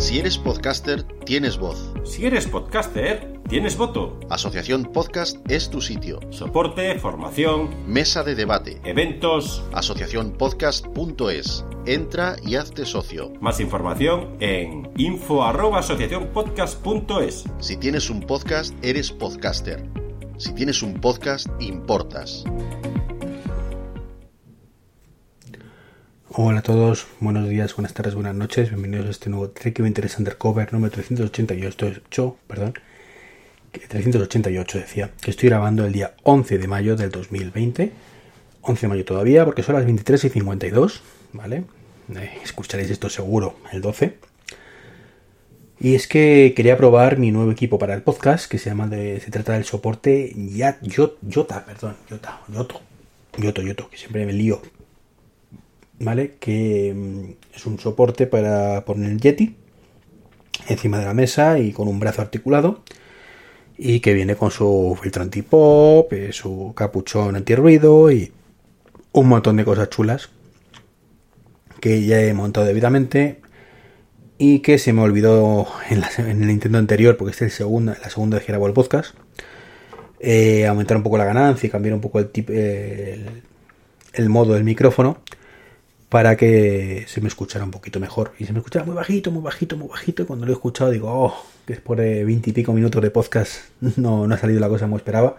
Si eres podcaster, tienes voz. Si eres podcaster, tienes voto. Asociación Podcast es tu sitio. Soporte, formación, Mesa de debate. eventos. Asociacionpodcast.es. Entra y hazte socio. Más información en info@asociacionpodcast.es. Si tienes un podcast, eres podcaster. Si tienes un podcast, importas. Hola a todos, buenos días, buenas tardes, buenas noches, bienvenidos a este nuevo Trek Interest Undercover número 388, perdón, 388 decía, que estoy grabando el día 11 de mayo del 2020, 11 de mayo todavía, porque son las 23 y 52, ¿vale? Eh, escucharéis esto seguro el 12. Y es que quería probar mi nuevo equipo para el podcast, que se llama de, se trata del soporte Yota, perdón, Yota, Yoto, Yoto, Yoto, que siempre me lío ¿vale? Que mm, es un soporte para poner el Yeti encima de la mesa y con un brazo articulado y que viene con su filtro anti-pop, eh, su capuchón antirruido y un montón de cosas chulas que ya he montado debidamente y que se me olvidó en, la- en el intento anterior porque esta es el segunda, la segunda vez que grabo el podcast eh, aumentar un poco la ganancia y cambiar un poco el, tip- el modo del micrófono para que se me escuchara un poquito mejor. Y se me escuchaba muy bajito, muy bajito, muy bajito. Y cuando lo he escuchado digo, oh, que después de veinte y pico minutos de podcast no, ha salido la cosa como esperaba.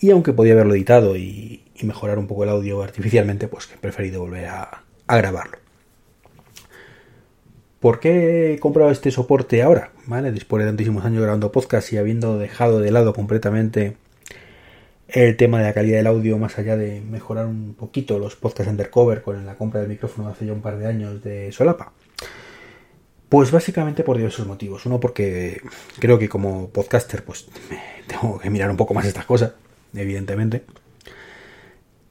Y aunque podía haberlo editado y, y mejorar un poco el audio artificialmente, pues que he preferido volver a, a grabarlo. ¿Por qué he comprado este soporte ahora? ¿Vale? Después de tantísimos años grabando podcast y habiendo dejado de lado completamente el tema de la calidad del audio, más allá de mejorar un poquito los podcasts undercover con la compra del micrófono hace ya un par de años de Solapa. Pues básicamente por diversos motivos. Uno porque creo que como podcaster pues tengo que mirar un poco más estas cosas, evidentemente.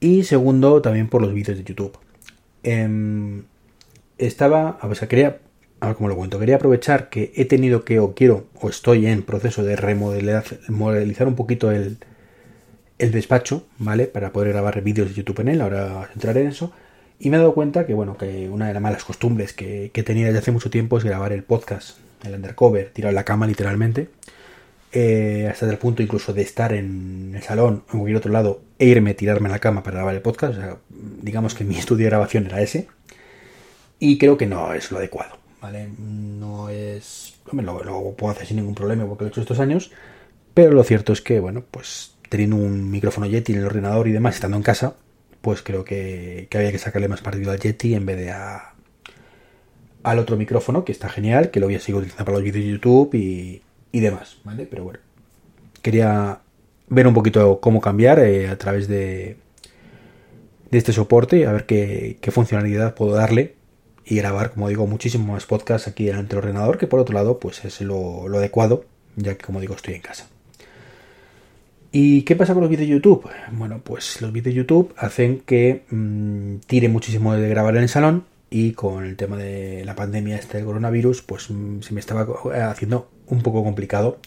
Y segundo también por los vídeos de YouTube. Em, estaba, a ver, quería, a ver cómo lo cuento, quería aprovechar que he tenido que o quiero o estoy en proceso de remodelar modelizar un poquito el, el despacho, ¿vale? Para poder grabar vídeos de YouTube en él, ahora entraré en eso. Y me he dado cuenta que, bueno, que una de las malas costumbres que, tenía desde hace mucho tiempo es grabar el podcast, el undercover, tirado en la cama literalmente, eh, hasta el punto incluso de estar en el salón o en cualquier otro lado e irme a tirarme en la cama para grabar el podcast. O sea, digamos que mi estudio de grabación era ese. Y creo que no es lo adecuado, ¿vale? No es... Hombre, lo, lo puedo hacer sin ningún problema porque lo he hecho estos años, pero lo cierto es que, bueno, pues teniendo un micrófono Yeti en el ordenador y demás, estando en casa, pues creo que, había que sacarle más partido al Yeti en vez de a, al otro micrófono, que está genial, que lo voy a seguir utilizando para los vídeos de YouTube y, demás, ¿vale? Pero bueno, quería ver un poquito cómo cambiar eh, a través de, de este soporte, a ver qué, funcionalidad puedo darle y grabar, como digo, muchísimos más podcasts aquí delante del ordenador, que por otro lado, pues es lo adecuado, ya que como digo, estoy en casa. ¿Y qué pasa con los vídeos de YouTube? Bueno, pues los vídeos de YouTube hacen que mmm, tire muchísimo de grabar en el salón y con el tema de la pandemia este del coronavirus, pues mmm, se me estaba haciendo un poco complicado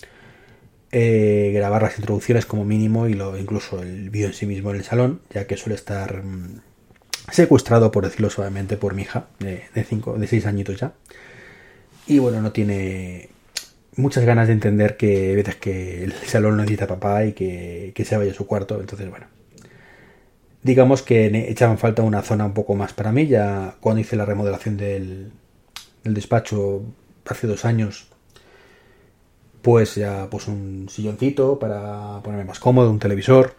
eh, grabar las introducciones como mínimo y lo, incluso el vídeo en sí mismo en el salón, ya que suele estar mmm, secuestrado, por decirlo suavemente, por mi hija de, de, cinco, de seis añitos ya. Y bueno, no tiene muchas ganas de entender que que el salón no necesita papá y que, que se vaya a su cuarto. Entonces, bueno, digamos que echaban falta una zona un poco más para mí. Ya cuando hice la remodelación del, del despacho hace dos años, pues ya puse un silloncito para ponerme más cómodo, un televisor.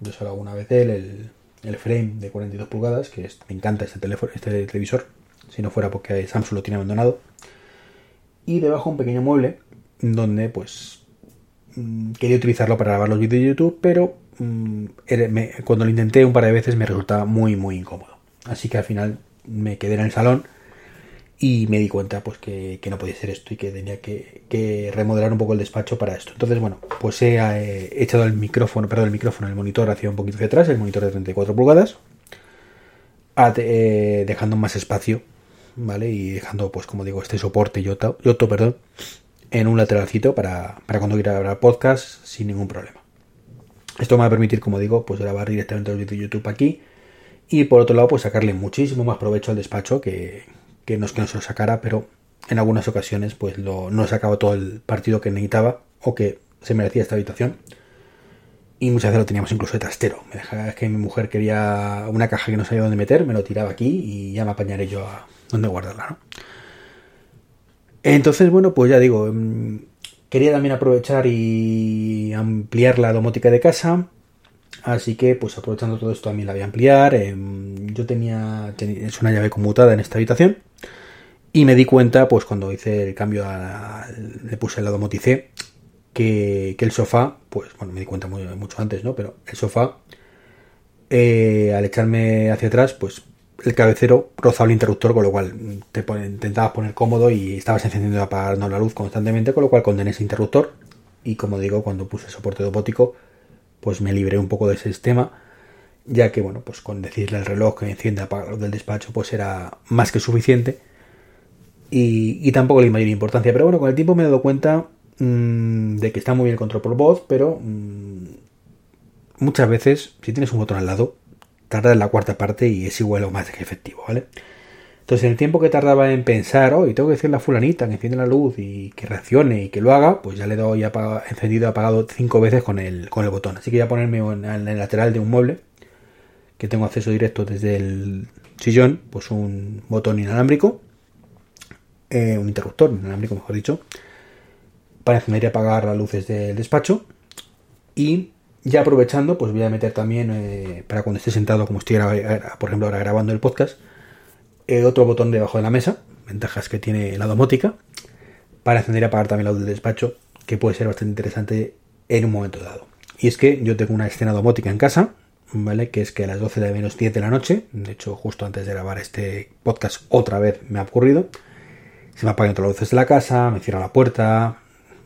Yo solo hago una vez él, el, el frame de 42 pulgadas, que es, me encanta este, teléfono, este televisor, si no fuera porque Samsung lo tiene abandonado y debajo un pequeño mueble donde pues mmm, quería utilizarlo para grabar los vídeos de YouTube, pero me, cuando lo intenté un par de veces me resultaba muy muy incómodo. Así que al final me quedé en el salón y me di cuenta pues que, que no podía ser esto y que tenía que, remodelar un poco el despacho para esto. Entonces bueno, pues he, he echado el micrófono, perdón, el micrófono, el monitor hacia un poquito hacia atrás, el monitor de 34 pulgadas, eh, dejando más espacio ¿vale? Y dejando, pues como digo, este soporte Yoto, Yoto perdón, en un lateralcito para, para cuando quiera grabar podcast sin ningún problema. Esto me va a permitir, como digo, pues grabar directamente los vídeos de YouTube aquí y por otro lado, pues sacarle muchísimo más provecho al despacho que, que no es que no se lo sacara, pero en algunas ocasiones pues lo, no sacaba todo el partido que necesitaba o que se merecía esta habitación. Y muchas veces lo teníamos incluso de trastero. Me dejaba que mi mujer quería una caja que no sabía dónde meter, me lo tiraba aquí y ya me apañaré yo a dónde guardarla, ¿no? Entonces, bueno, pues ya digo, mm, quería también aprovechar y ampliar la domótica de casa. Así que, pues aprovechando todo esto, también la voy a ampliar. Em, yo tenía, es una llave conmutada en esta habitación. Y me di cuenta, pues cuando hice el cambio, le puse el lado moticé, que, que, el sofá, pues bueno, me di cuenta muy, mucho antes, ¿no? Pero el sofá, eh, al echarme hacia atrás, pues el cabecero rozaba el interruptor, con lo cual te intentabas poner cómodo y estabas encendiendo y apagando la luz constantemente, con lo cual condené ese interruptor. Y como digo, cuando puse soporte domótico, pues me libré un poco de ese sistema, ya que, bueno, pues con decirle al reloj que enciende apaga luz del despacho, pues era más que suficiente y, tampoco le di mayor importancia. Pero bueno, con el tiempo me he dado cuenta mmm, de que está muy bien el control por voz, pero mmm, muchas veces, si tienes un botón al lado, tarda en la cuarta parte y es igual o más que efectivo, ¿vale? Entonces, en el tiempo que tardaba en pensar, hoy tengo que decirle a fulanita que enciende la luz y que reaccione y que lo haga, pues ya le doy apagado, encendido apagado cinco veces con el, con el botón. Así que voy a ponerme en el lateral de un mueble, que tengo acceso directo desde el sillón, pues un botón inalámbrico eh, un interruptor inalámbrico, mejor dicho, para encender y apagar las luces del despacho. Y ya aprovechando, pues voy a meter también, eh, para cuando esté sentado, como estoy, por ejemplo, ahora grabando el podcast, eh, otro botón debajo de la mesa, ventajas que tiene la domótica, para encender y apagar también la luz del despacho, que puede ser bastante interesante en un momento dado. Y es que yo tengo una escena domótica en casa, ¿vale? Que es que a las 12 de menos 10 de la noche, de hecho, justo antes de grabar este podcast, otra vez me ha ocurrido, se me apagan todas las luces de la casa, me cierran la puerta,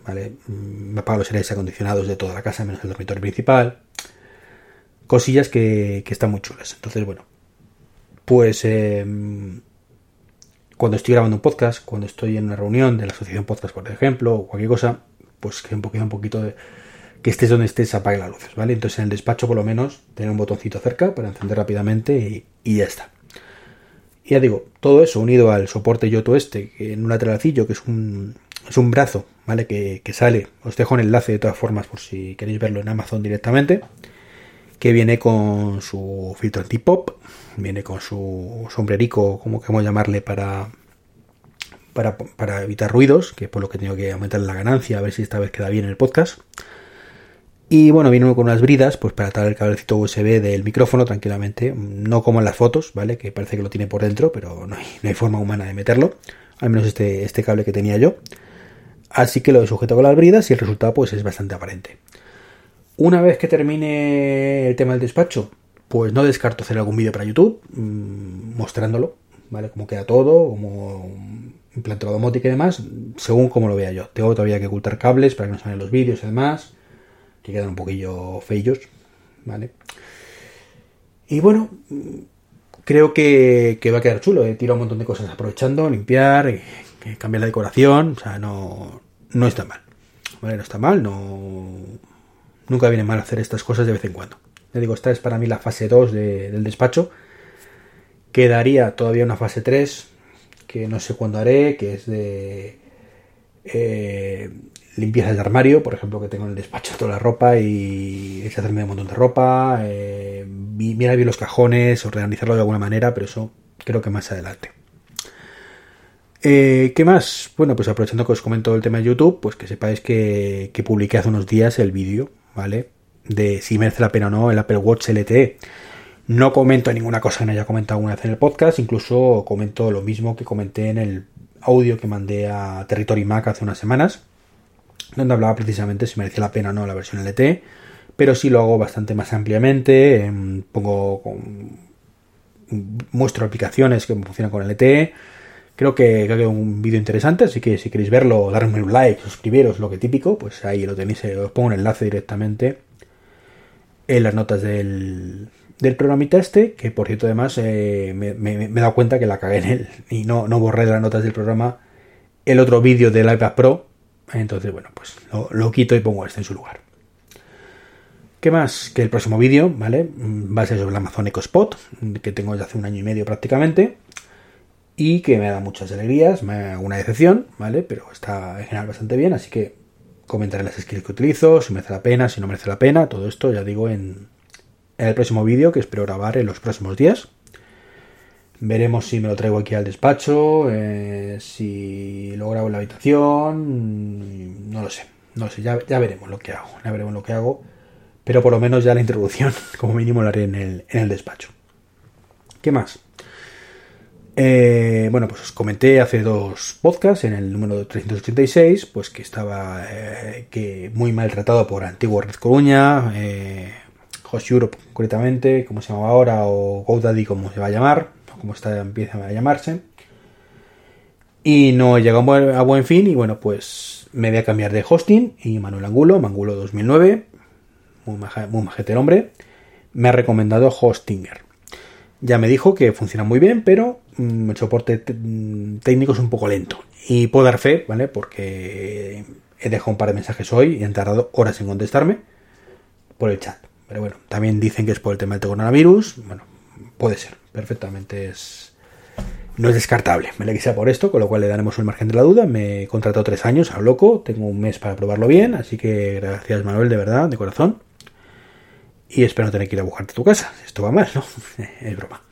¿vale? Me apagan los aires acondicionados de toda la casa, menos el dormitorio principal. Cosillas que, están muy chulas. Entonces, bueno, pues em, cuando estoy grabando un podcast, cuando estoy en una reunión de la asociación podcast, por ejemplo, o cualquier cosa, pues que un poquito, un poquito de que estés donde estés, apague las luces, ¿vale? Entonces en el despacho, por lo menos, tener un botoncito cerca para encender rápidamente y ya está ya digo, todo eso unido al soporte Yoto este, que en un lateralcillo, que es un, es un brazo, ¿vale? Que, sale. Os dejo un enlace de todas formas por si queréis verlo en Amazon directamente. Que viene con su filtro anti-pop, viene con su sombrerico, como queremos llamarle, para, para, para, evitar ruidos, que es por lo que tengo que aumentar la ganancia, a ver si esta vez queda bien el podcast. Y bueno, viene con unas bridas, pues para atar el cablecito USB del micrófono tranquilamente, no como en las fotos, ¿vale? Que parece que lo tiene por dentro, pero no hay, forma humana de meterlo, al menos este, este cable que tenía yo. Así que lo sujeto con las bridas y el resultado pues es bastante aparente. Una vez que termine el tema del despacho, pues no descarto hacer algún vídeo para YouTube mmm, mostrándolo, ¿vale? Cómo queda todo, como implantado domótica y demás, según como lo vea yo. Tengo todavía que ocultar cables para que no salgan los vídeos y demás que quedan un poquillo feillos, ¿vale? Y bueno, creo que, va a quedar chulo. He tirado un montón de cosas aprovechando, limpiar, eh, cambiar la decoración, o sea, no, no está mal. ¿Vale? No está mal, no... Nunca viene mal hacer estas cosas de vez en cuando. Le digo, esta es para mí la fase 2 del despacho. Quedaría todavía una fase 3, que no sé cuándo haré, que es de eh, limpieza del armario, por ejemplo, que tengo en el despacho toda la ropa y deshacerme un montón de ropa, eh, mirar bien los cajones, organizarlo de alguna manera, pero eso creo que más adelante. Eh, ¿Qué más? Bueno, pues aprovechando que os comento el tema de YouTube, pues que sepáis que, publiqué hace unos días el vídeo, ¿vale? De si merece la pena o no el Apple Watch LTE. No comento ninguna cosa que no haya comentado alguna vez en el podcast, incluso comento lo mismo que comenté en el audio que mandé a Territory Mac hace unas semanas donde hablaba precisamente si merecía la pena o no la versión LT, pero sí lo hago bastante más ampliamente, em, pongo muestro aplicaciones que funcionan con LTE, creo que, es un vídeo interesante, así que si queréis verlo, darme un like, suscribiros, lo que típico, pues ahí lo tenéis, eh, os pongo un enlace directamente en las notas del, del programita este, que por cierto además eh, me, he dado cuenta que la cagué en él y no, no borré de las notas del programa el otro vídeo del iPad Pro, entonces, bueno, pues lo, quito y pongo este en su lugar. ¿Qué más? Que el próximo vídeo, ¿vale? Va a ser sobre el Amazon Eco Spot, que tengo desde hace un año y medio prácticamente. Y que me da muchas alegrías, me da una decepción, ¿vale? Pero está en general bastante bien, así que comentaré las skills que utilizo, si merece la pena, si no merece la pena, todo esto ya digo en, el próximo vídeo que espero grabar en los próximos días. Veremos si me lo traigo aquí al despacho, eh, si lo grabo en la habitación, no lo sé, no sé, ya, ya, veremos lo que hago, ya veremos lo que hago, pero por lo menos ya la introducción como mínimo la haré en el, en el despacho. ¿Qué más? Eh, bueno, pues os comenté hace dos podcasts, en el número 386, pues que estaba eh, que muy maltratado por Antiguo Red Coruña, eh, Host Europe concretamente, como se llama ahora, o GoDaddy como se va a llamar, como está, empieza a llamarse. Y no llega a buen fin y bueno, pues me voy a cambiar de hosting y Manuel Angulo, Mangulo 2009, muy, majete el hombre, me ha recomendado Hostinger. Ya me dijo que funciona muy bien, pero el soporte técnico es un poco lento. Y puedo dar fe, ¿vale? Porque he dejado un par de mensajes hoy y han tardado horas en contestarme por el chat. Pero bueno, también dicen que es por el tema del coronavirus. Bueno, puede ser, perfectamente es. No es descartable, me que sea por esto, con lo cual le daremos un margen de la duda. Me he contratado tres años a loco, tengo un mes para probarlo bien, así que gracias Manuel, de verdad, de corazón. Y espero no tener que ir a buscarte tu casa. Esto va mal, ¿no? es broma.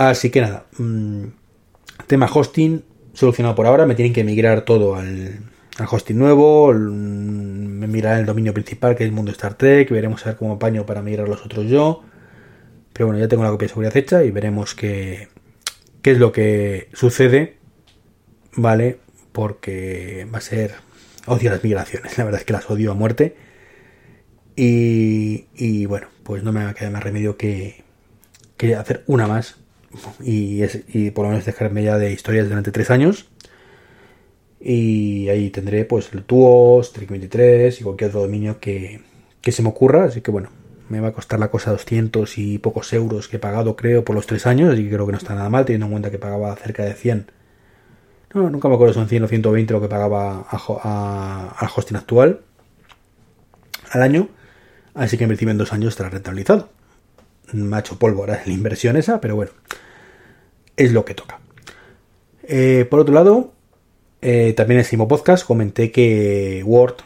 Así que nada. Mmm, tema hosting solucionado por ahora. Me tienen que migrar todo al, al hosting nuevo. Me mirará el dominio principal que es el mundo Star Trek. Veremos a ver cómo apaño para migrar los otros yo. Pero bueno, ya tengo la copia de seguridad hecha y veremos qué, qué es lo que sucede. ¿Vale? Porque va a ser. Odio las migraciones. La verdad es que las odio a muerte. Y, y, bueno, pues no me va a quedar más remedio que, que hacer una más y, y, por lo menos dejarme ya de historias durante tres años. Y ahí tendré pues el Tuos, Trick 23 y cualquier otro dominio que, que, se me ocurra. Así que bueno, me va a costar la cosa 200 y pocos euros que he pagado creo por los tres años. Que creo que no está nada mal teniendo en cuenta que pagaba cerca de 100. No, nunca me acuerdo son 100 o 120 lo que pagaba a, a, al hosting actual al año. Así que en principio en dos años estará rentabilizado. Polvo ahora la inversión esa, pero bueno, es lo que toca. Eh, por otro lado, eh, también en el último podcast comenté que Word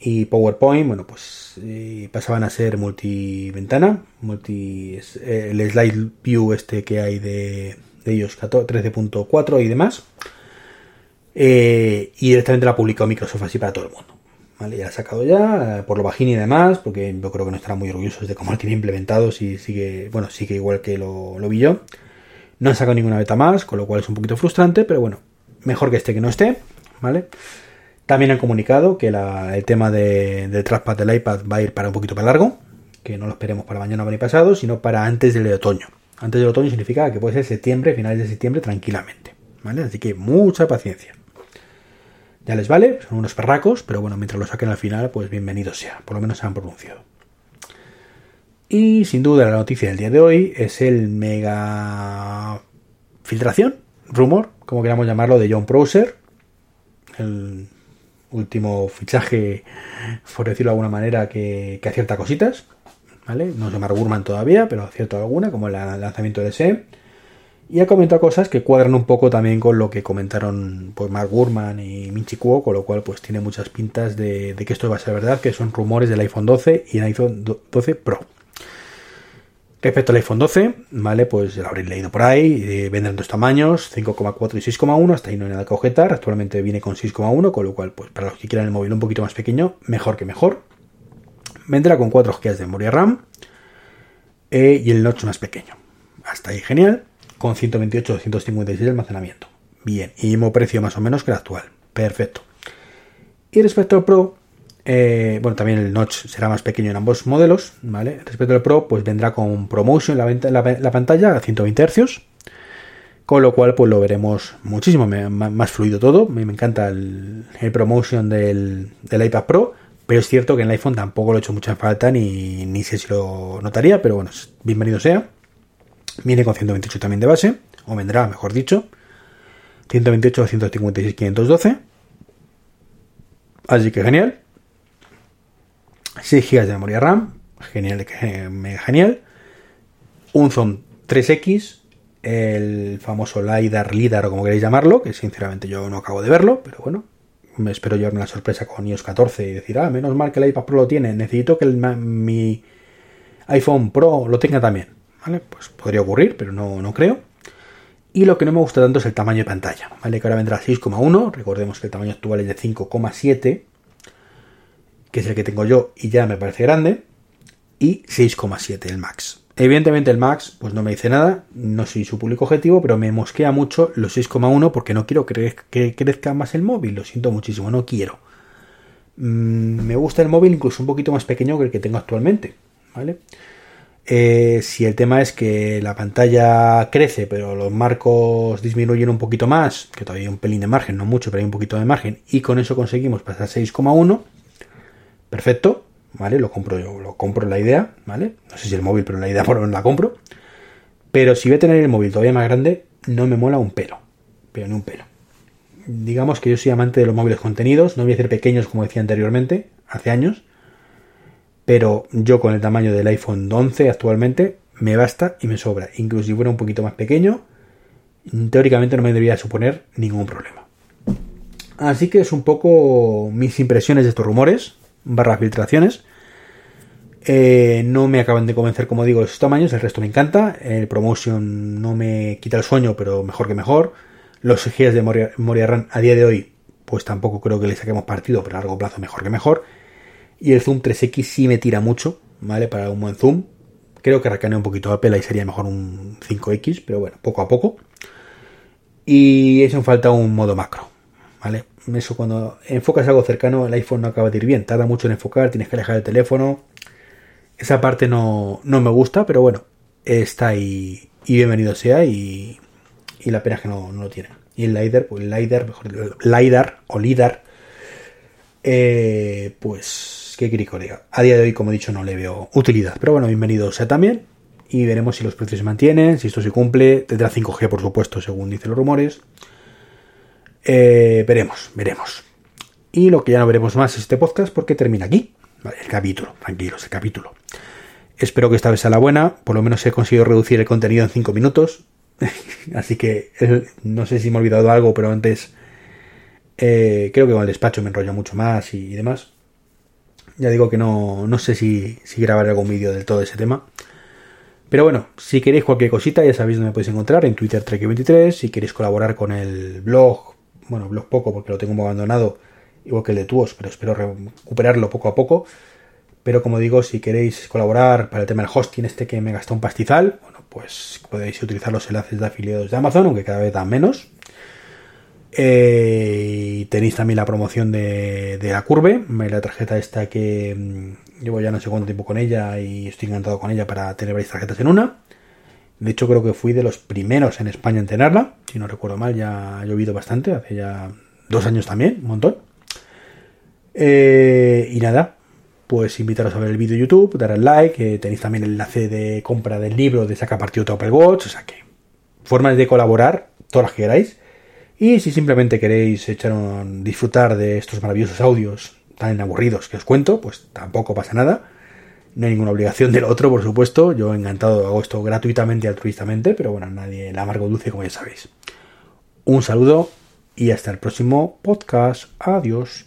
y PowerPoint, bueno, pues eh, pasaban a ser multiventana, multi, el slide view este que hay de, de ellos 13.4 y demás. y directamente la publicó Microsoft así para todo el mundo. ¿Vale? Ya ha sacado ya, por lo bajín y demás, porque yo creo que no estarán muy orgullosos de cómo lo tiene implementado, si sigue, bueno, sigue igual que lo, lo vi yo. No han sacado ninguna beta más, con lo cual es un poquito frustrante, pero bueno, mejor que esté que no esté, ¿vale? También han comunicado que el tema de, del trackpad del iPad va a ir para un poquito para largo, que no lo esperemos para mañana o para pasado, sino para antes del otoño. Antes del otoño significa que puede ser septiembre, finales de septiembre, tranquilamente, ¿vale? Así que mucha paciencia ya les vale, son unos perracos, pero bueno, mientras lo saquen al final, pues bienvenido sea, por lo menos se han pronunciado. Y sin duda la noticia del día de hoy es el mega filtración, rumor, como queramos llamarlo, de John Prosser, el último fichaje, por decirlo de alguna manera, que, que acierta cositas, ¿vale? No se llama Gurman todavía, pero acierta alguna, como el lanzamiento de SE y ha comentado cosas que cuadran un poco también con lo que comentaron pues, Mark Gurman y Minchi Kuo, con lo cual pues tiene muchas pintas de, que esto va a ser verdad, que son rumores del iPhone 12 y el iPhone 12 Pro. Respecto al iPhone 12, ¿vale? Pues lo habréis leído por ahí, eh, vendrán dos tamaños, 5,4 y 6,1, hasta ahí no hay nada que objetar, actualmente viene con 6,1, con lo cual, pues para los que quieran el móvil un poquito más pequeño, mejor que mejor. Vendrá con 4 GB de memoria RAM eh, y el notch más pequeño. Hasta ahí genial con 128 256 de almacenamiento. Bien, y mismo precio más o menos que el actual. Perfecto. Y respecto al Pro, eh, bueno, también el notch será más pequeño en ambos modelos, ¿vale? Respecto al Pro, pues vendrá con ProMotion la, la, la pantalla a 120 Hz, con lo cual pues lo veremos muchísimo más fluido todo. Me, encanta el, ProMotion del, del, iPad Pro, pero es cierto que en el iPhone tampoco lo he hecho mucha falta ni, ni sé si lo notaría, pero bueno, bienvenido sea. Viene con 128 también de base, o vendrá, mejor dicho. 128 a 156, 512. Así que genial. 6 GB de memoria RAM. Genial, mega genial. Un Zoom 3X. el famoso LiDAR, LIDAR o como queréis llamarlo, que sinceramente yo no acabo de verlo, pero bueno, me espero llevarme la sorpresa con iOS 14 y decir, ah, menos mal que el iPad Pro lo tiene, necesito que mi iPhone Pro lo tenga también, ¿vale? Pues podría ocurrir, pero no, no creo. Y lo que no me gusta tanto es el tamaño de pantalla, ¿vale? Que ahora vendrá 6,1, recordemos que el tamaño actual es de 5,7, que es el que tengo yo y ya me parece grande, y 6,7 el Max. Evidentemente el Max pues no me dice nada, no soy su público objetivo, pero me mosquea mucho los 6,1 porque no quiero que, crezca más el móvil, lo siento muchísimo, no quiero. Mm, me gusta el móvil incluso un poquito más pequeño que el que tengo actualmente, ¿vale? Eh, si el tema es que la pantalla crece, pero los marcos disminuyen un poquito más, que todavía hay un pelín de margen, no mucho, pero hay un poquito de margen, y con eso conseguimos pasar 6,1, perfecto, ¿vale? Lo compro yo, lo compro la idea, ¿vale? No sé si el móvil, pero la idea por lo menos la compro. Pero si voy a tener el móvil todavía más grande, no me mola un pelo, pero ni un pelo. Digamos que yo soy amante de los móviles contenidos, no voy a decir pequeños como decía anteriormente, hace años, pero yo con el tamaño del iPhone 11 actualmente me basta y me sobra. Incluso si fuera un poquito más pequeño, teóricamente no me debería suponer ningún problema. Así que es un poco mis impresiones de estos rumores, barra filtraciones. Eh, no me acaban de convencer, como digo, esos tamaños. El resto me encanta. El Promotion no me quita el sueño, pero mejor que mejor. Los GIS de Moria, RAM a día de hoy, pues tampoco creo que le saquemos partido, pero a largo plazo mejor que mejor. Y el Zoom 3X sí me tira mucho, ¿vale? Para un buen zoom. Creo que recanea un poquito la pela y sería mejor un 5X, pero bueno, poco a poco. Y eso falta un modo macro, ¿vale? Eso cuando enfocas algo cercano, el iPhone no acaba de ir bien. Tarda mucho en enfocar, tienes que alejar el teléfono. Esa parte no, me gusta, pero bueno, está ahí y bienvenido sea y, la pena es que no, lo tiene. Y el LiDAR, pues el LiDAR, mejor LiDAR o LIDAR, eh, pues qué querido diga. A día de hoy, como he dicho, no le veo utilidad. Pero bueno, bienvenido sea también. Y veremos si los precios se mantienen, si esto se cumple. Tendrá 5G, por supuesto, según dicen los rumores. Eh, veremos, veremos. Y lo que ya no veremos más es este podcast porque termina aquí. el capítulo, tranquilos, el capítulo. Espero que esta vez sea la buena. Por lo menos he conseguido reducir el contenido en 5 minutos. Así que no sé si me he olvidado algo, pero antes eh, creo que con el despacho me enrollo mucho más y, demás. Ya digo que no, no sé si, si grabaré algún vídeo del todo ese tema. Pero bueno, si queréis cualquier cosita, ya sabéis dónde podéis encontrar, en Twitter Trek23. Si queréis colaborar con el blog bueno, blog poco porque lo tengo abandonado, igual que el de Tuos, pero espero recuperarlo poco a poco. Pero como digo, si queréis colaborar para el tema del hosting este que me gastó un pastizal, bueno, pues podéis utilizar los enlaces de afiliados de Amazon, aunque cada vez dan menos. Eh, y tenéis también la promoción de, de la Curve, la tarjeta esta que mm, llevo ya no sé cuánto tiempo con ella y estoy encantado con ella para tener varias tarjetas en una. De hecho, creo que fui de los primeros en España en tenerla. Si no recuerdo mal, ya ha llovido bastante, hace ya dos años también, un montón. Eh, y nada, pues invitaros a ver el vídeo YouTube, dar al like, tenéis también el enlace de compra del libro de Saca Partido de Apple Watch, o sea que formas de colaborar, todas las que queráis. Y si simplemente queréis echar un, disfrutar de estos maravillosos audios tan aburridos que os cuento, pues tampoco pasa nada. No hay ninguna obligación del otro, por supuesto. Yo encantado hago esto gratuitamente y altruistamente, pero bueno, nadie la amargo dulce, como ya sabéis. Un saludo y hasta el próximo podcast. Adiós.